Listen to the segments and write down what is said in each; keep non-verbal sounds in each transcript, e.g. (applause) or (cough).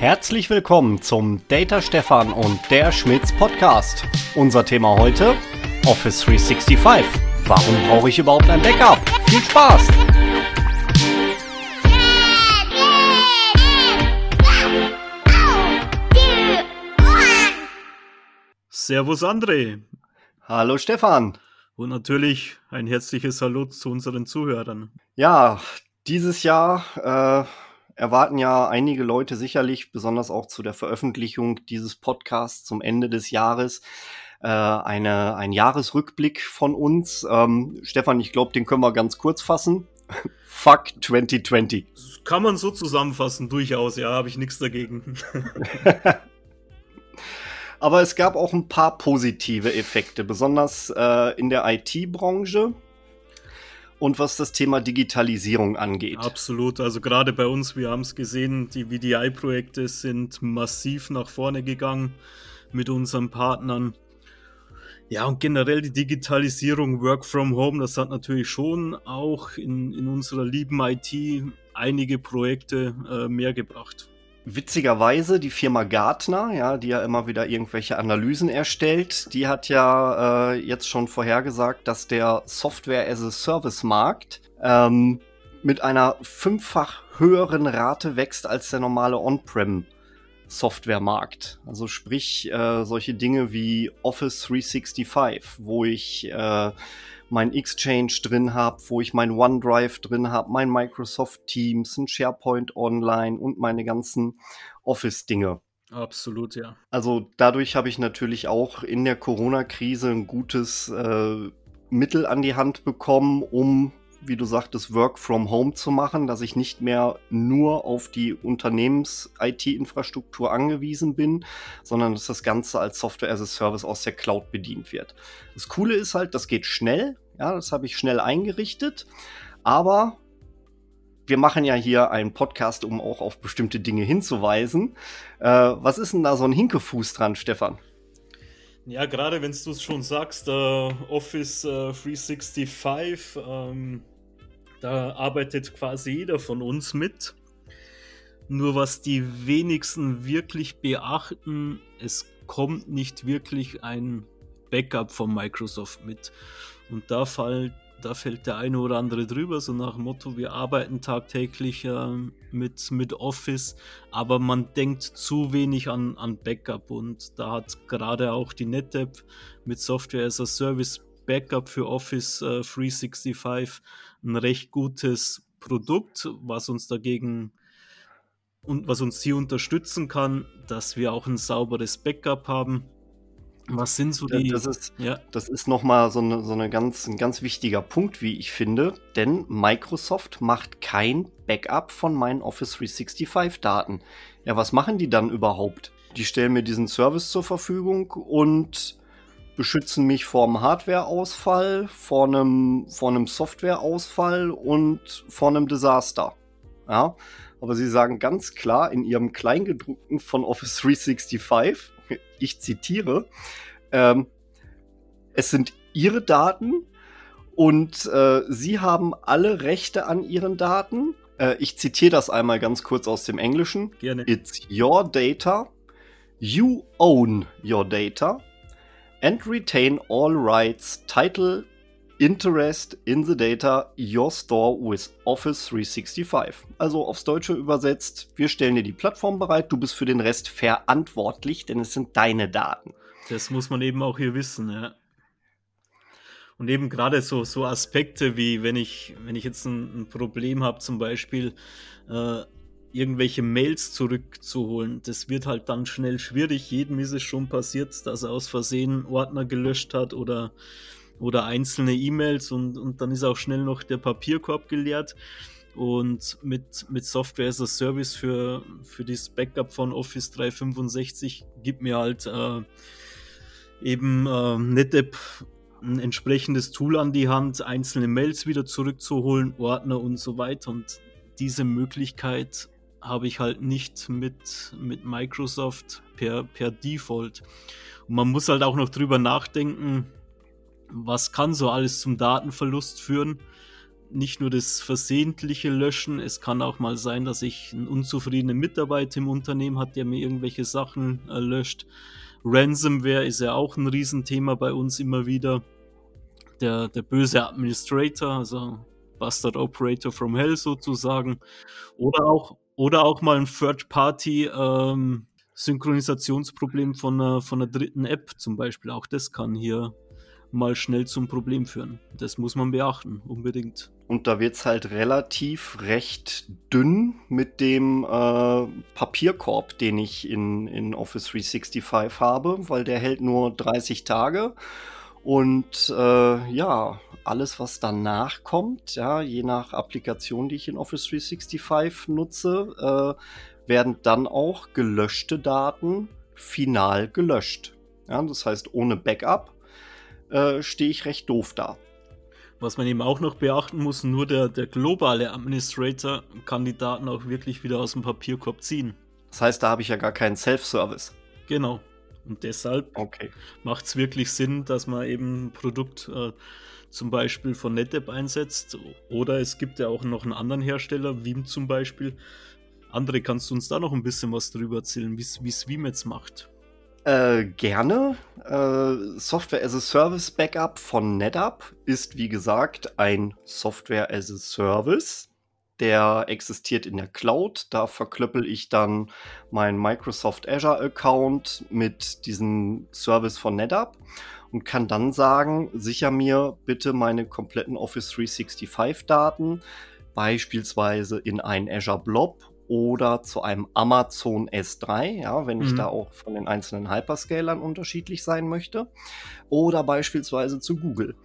Herzlich willkommen zum Data Stefan und der Schmitz Podcast. Unser Thema heute Office 365. Warum brauche ich überhaupt ein Backup? Viel Spaß! Servus André. Hallo Stefan. Und natürlich ein herzliches Hallo zu unseren Zuhörern. Ja, dieses Jahr äh, erwarten ja einige Leute sicherlich, besonders auch zu der Veröffentlichung dieses Podcasts zum Ende des Jahres, äh, eine, ein Jahresrückblick von uns. Ähm, Stefan, ich glaube, den können wir ganz kurz fassen. (laughs) Fuck 2020. Das kann man so zusammenfassen, durchaus, ja, habe ich nichts dagegen. (laughs) Aber es gab auch ein paar positive Effekte, besonders äh, in der IT-Branche und was das Thema Digitalisierung angeht. Absolut. Also gerade bei uns, wir haben es gesehen, die VDI-Projekte sind massiv nach vorne gegangen mit unseren Partnern. Ja, und generell die Digitalisierung, Work from Home, das hat natürlich schon auch in, in unserer lieben IT einige Projekte äh, mehr gebracht. Witzigerweise, die Firma Gartner, ja, die ja immer wieder irgendwelche Analysen erstellt, die hat ja äh, jetzt schon vorhergesagt, dass der Software-as-a-Service-Markt ähm, mit einer fünffach höheren Rate wächst als der normale On-Prem. Softwaremarkt. Also sprich äh, solche Dinge wie Office 365, wo ich äh, mein Exchange drin habe, wo ich mein OneDrive drin habe, mein Microsoft Teams, ein SharePoint Online und meine ganzen Office-Dinge. Absolut, ja. Also dadurch habe ich natürlich auch in der Corona-Krise ein gutes äh, Mittel an die Hand bekommen, um wie du sagtest, Work from Home zu machen, dass ich nicht mehr nur auf die Unternehmens-IT-Infrastruktur angewiesen bin, sondern dass das Ganze als Software as a Service aus der Cloud bedient wird. Das Coole ist halt, das geht schnell. Ja, das habe ich schnell eingerichtet. Aber wir machen ja hier einen Podcast, um auch auf bestimmte Dinge hinzuweisen. Äh, was ist denn da so ein Hinkefuß dran, Stefan? Ja, gerade wenn du es schon sagst, äh, Office äh, 365, ähm, da arbeitet quasi jeder von uns mit. Nur was die wenigsten wirklich beachten, es kommt nicht wirklich ein Backup von Microsoft mit. Und da, fall, da fällt der eine oder andere drüber, so nach dem Motto, wir arbeiten tagtäglich äh, mit, mit Office, aber man denkt zu wenig an, an Backup. Und da hat gerade auch die NetApp mit Software as a Service Backup für Office äh, 365 ein recht gutes Produkt, was uns dagegen und was uns hier unterstützen kann, dass wir auch ein sauberes Backup haben. Was sind so die. Das ist, ja. das ist nochmal so, eine, so eine ganz, ein ganz wichtiger Punkt, wie ich finde, denn Microsoft macht kein Backup von meinen Office 365-Daten. Ja, was machen die dann überhaupt? Die stellen mir diesen Service zur Verfügung und beschützen mich vor einem Hardware-Ausfall, vor einem, vor einem Software-Ausfall und vor einem Desaster. Ja, aber sie sagen ganz klar in ihrem Kleingedruckten von Office 365, ich zitiere, ähm, es sind ihre Daten und äh, sie haben alle Rechte an ihren Daten. Äh, ich zitiere das einmal ganz kurz aus dem Englischen. Gerne. It's your data. You own your data and retain all rights, title, interest in the data your store with Office 365. Also aufs Deutsche übersetzt, wir stellen dir die Plattform bereit, du bist für den Rest verantwortlich, denn es sind deine Daten. Das muss man eben auch hier wissen, ja. Und eben gerade so, so Aspekte wie, wenn ich, wenn ich jetzt ein, ein Problem habe, zum Beispiel, äh, irgendwelche Mails zurückzuholen. Das wird halt dann schnell schwierig. Jedem ist es schon passiert, dass er aus Versehen Ordner gelöscht hat oder, oder einzelne E-Mails und, und dann ist auch schnell noch der Papierkorb geleert. Und mit, mit Software as a Service für, für das Backup von Office 365 gibt mir halt äh, eben äh, NetApp ein entsprechendes Tool an die Hand, einzelne Mails wieder zurückzuholen, Ordner und so weiter. Und diese Möglichkeit habe ich halt nicht mit, mit Microsoft per, per Default. Und man muss halt auch noch drüber nachdenken, was kann so alles zum Datenverlust führen. nicht nur das versehentliche Löschen, es kann auch mal sein, dass ich einen unzufriedenen Mitarbeiter im Unternehmen hat, der mir irgendwelche Sachen äh, löscht. Ransomware ist ja auch ein Riesenthema bei uns immer wieder. Der, der böse Administrator, also Bastard Operator from Hell sozusagen. Oder auch, oder auch mal ein Third-Party ähm, Synchronisationsproblem von einer, von einer dritten App zum Beispiel. Auch das kann hier mal schnell zum Problem führen. Das muss man beachten, unbedingt. Und da wird es halt relativ recht dünn mit dem äh, Papierkorb, den ich in, in Office 365 habe, weil der hält nur 30 Tage. Und äh, ja, alles, was danach kommt, ja, je nach Applikation, die ich in Office 365 nutze, äh, werden dann auch gelöschte Daten final gelöscht. Ja, das heißt, ohne Backup äh, stehe ich recht doof da. Was man eben auch noch beachten muss, nur der, der globale Administrator kann die Daten auch wirklich wieder aus dem Papierkorb ziehen. Das heißt, da habe ich ja gar keinen Self-Service. Genau. Und deshalb okay. macht es wirklich Sinn, dass man eben ein Produkt äh, zum Beispiel von NetApp einsetzt. Oder es gibt ja auch noch einen anderen Hersteller, Veeam zum Beispiel. Andere, kannst du uns da noch ein bisschen was drüber erzählen, wie es Veeam jetzt macht? Äh, gerne. Äh, Software as a Service Backup von NetApp ist, wie gesagt, ein Software as a Service. Der existiert in der Cloud. Da verklöppel ich dann meinen Microsoft Azure Account mit diesem Service von NetApp und kann dann sagen, sicher mir bitte meine kompletten Office 365 Daten, beispielsweise in einen Azure Blob oder zu einem Amazon S3, ja, wenn ich mhm. da auch von den einzelnen Hyperscalern unterschiedlich sein möchte, oder beispielsweise zu Google.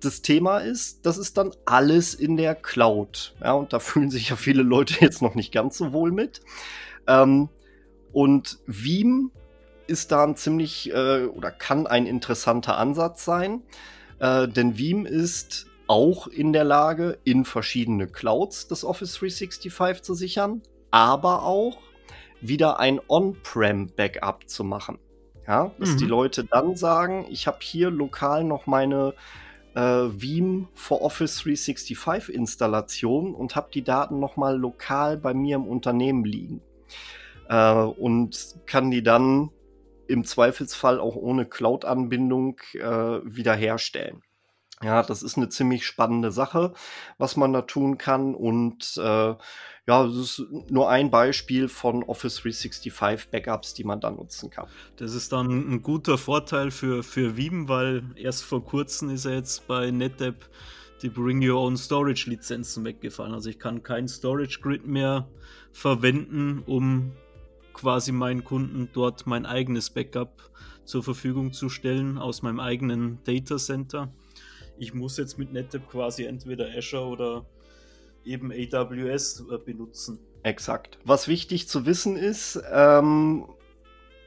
Das Thema ist, das ist dann alles in der Cloud, ja, und da (laughs) fühlen sich ja viele Leute jetzt noch nicht ganz so wohl mit. Ähm, und Veeam ist da ein ziemlich äh, oder kann ein interessanter Ansatz sein, äh, denn Veeam ist auch in der Lage, in verschiedene Clouds das Office 365 zu sichern, aber auch wieder ein On-Prem-Backup zu machen. Ja, dass mhm. die Leute dann sagen, ich habe hier lokal noch meine äh, Veeam for Office 365 Installation und habe die Daten noch mal lokal bei mir im Unternehmen liegen äh, und kann die dann im Zweifelsfall auch ohne Cloud-Anbindung äh, wiederherstellen. Ja, das ist eine ziemlich spannende Sache, was man da tun kann. Und äh, ja, das ist nur ein Beispiel von Office 365 Backups, die man da nutzen kann. Das ist dann ein guter Vorteil für, für Veeam, weil erst vor kurzem ist er jetzt bei NetApp die Bring Your Own Storage Lizenzen weggefallen. Also ich kann kein Storage Grid mehr verwenden, um quasi meinen Kunden dort mein eigenes Backup zur Verfügung zu stellen aus meinem eigenen Data Center ich muss jetzt mit NetApp quasi entweder Azure oder eben AWS äh, benutzen. Exakt. Was wichtig zu wissen ist, ähm,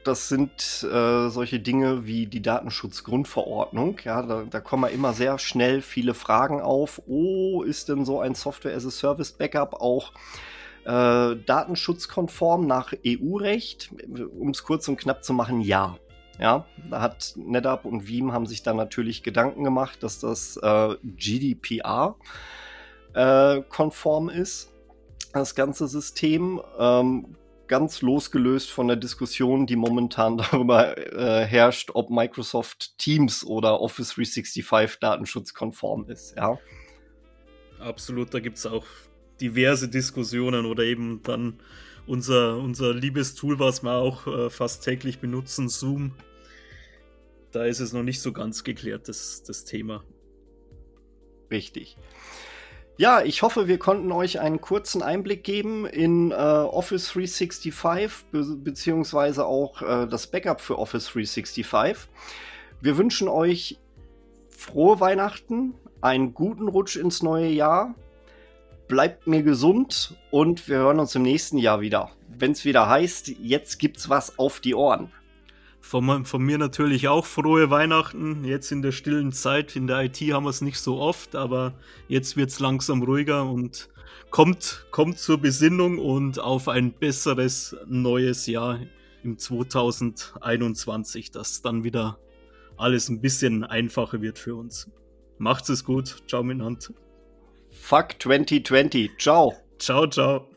das sind äh, solche Dinge wie die Datenschutzgrundverordnung. Ja, da, da kommen immer sehr schnell viele Fragen auf. Oh, ist denn so ein Software as a Service Backup auch äh, datenschutzkonform nach EU-Recht? Um es kurz und knapp zu machen, ja. Ja, da hat NetApp und Veeam haben sich dann natürlich Gedanken gemacht, dass das äh, GDPR äh, ist, das ganze System. Ähm, ganz losgelöst von der Diskussion, die momentan (laughs) darüber äh, herrscht, ob Microsoft Teams oder Office 365 datenschutzkonform ist, ja. Absolut, da gibt es auch diverse Diskussionen oder eben dann unser, unser liebes Tool, was wir auch äh, fast täglich benutzen, Zoom. Da ist es noch nicht so ganz geklärt, das, das Thema. Richtig. Ja, ich hoffe, wir konnten euch einen kurzen Einblick geben in äh, Office 365 be beziehungsweise auch äh, das Backup für Office 365. Wir wünschen euch frohe Weihnachten, einen guten Rutsch ins neue Jahr bleibt mir gesund und wir hören uns im nächsten Jahr wieder. Wenn es wieder heißt, jetzt gibt's was auf die Ohren. Von, von, mir natürlich auch frohe Weihnachten. Jetzt in der stillen Zeit. In der IT haben wir es nicht so oft, aber jetzt wird es langsam ruhiger und kommt, kommt zur Besinnung und auf ein besseres neues Jahr im 2021, dass dann wieder alles ein bisschen einfacher wird für uns. Macht's es gut. Ciao miteinander. Fuck 2020. Ciao. Ciao, ciao.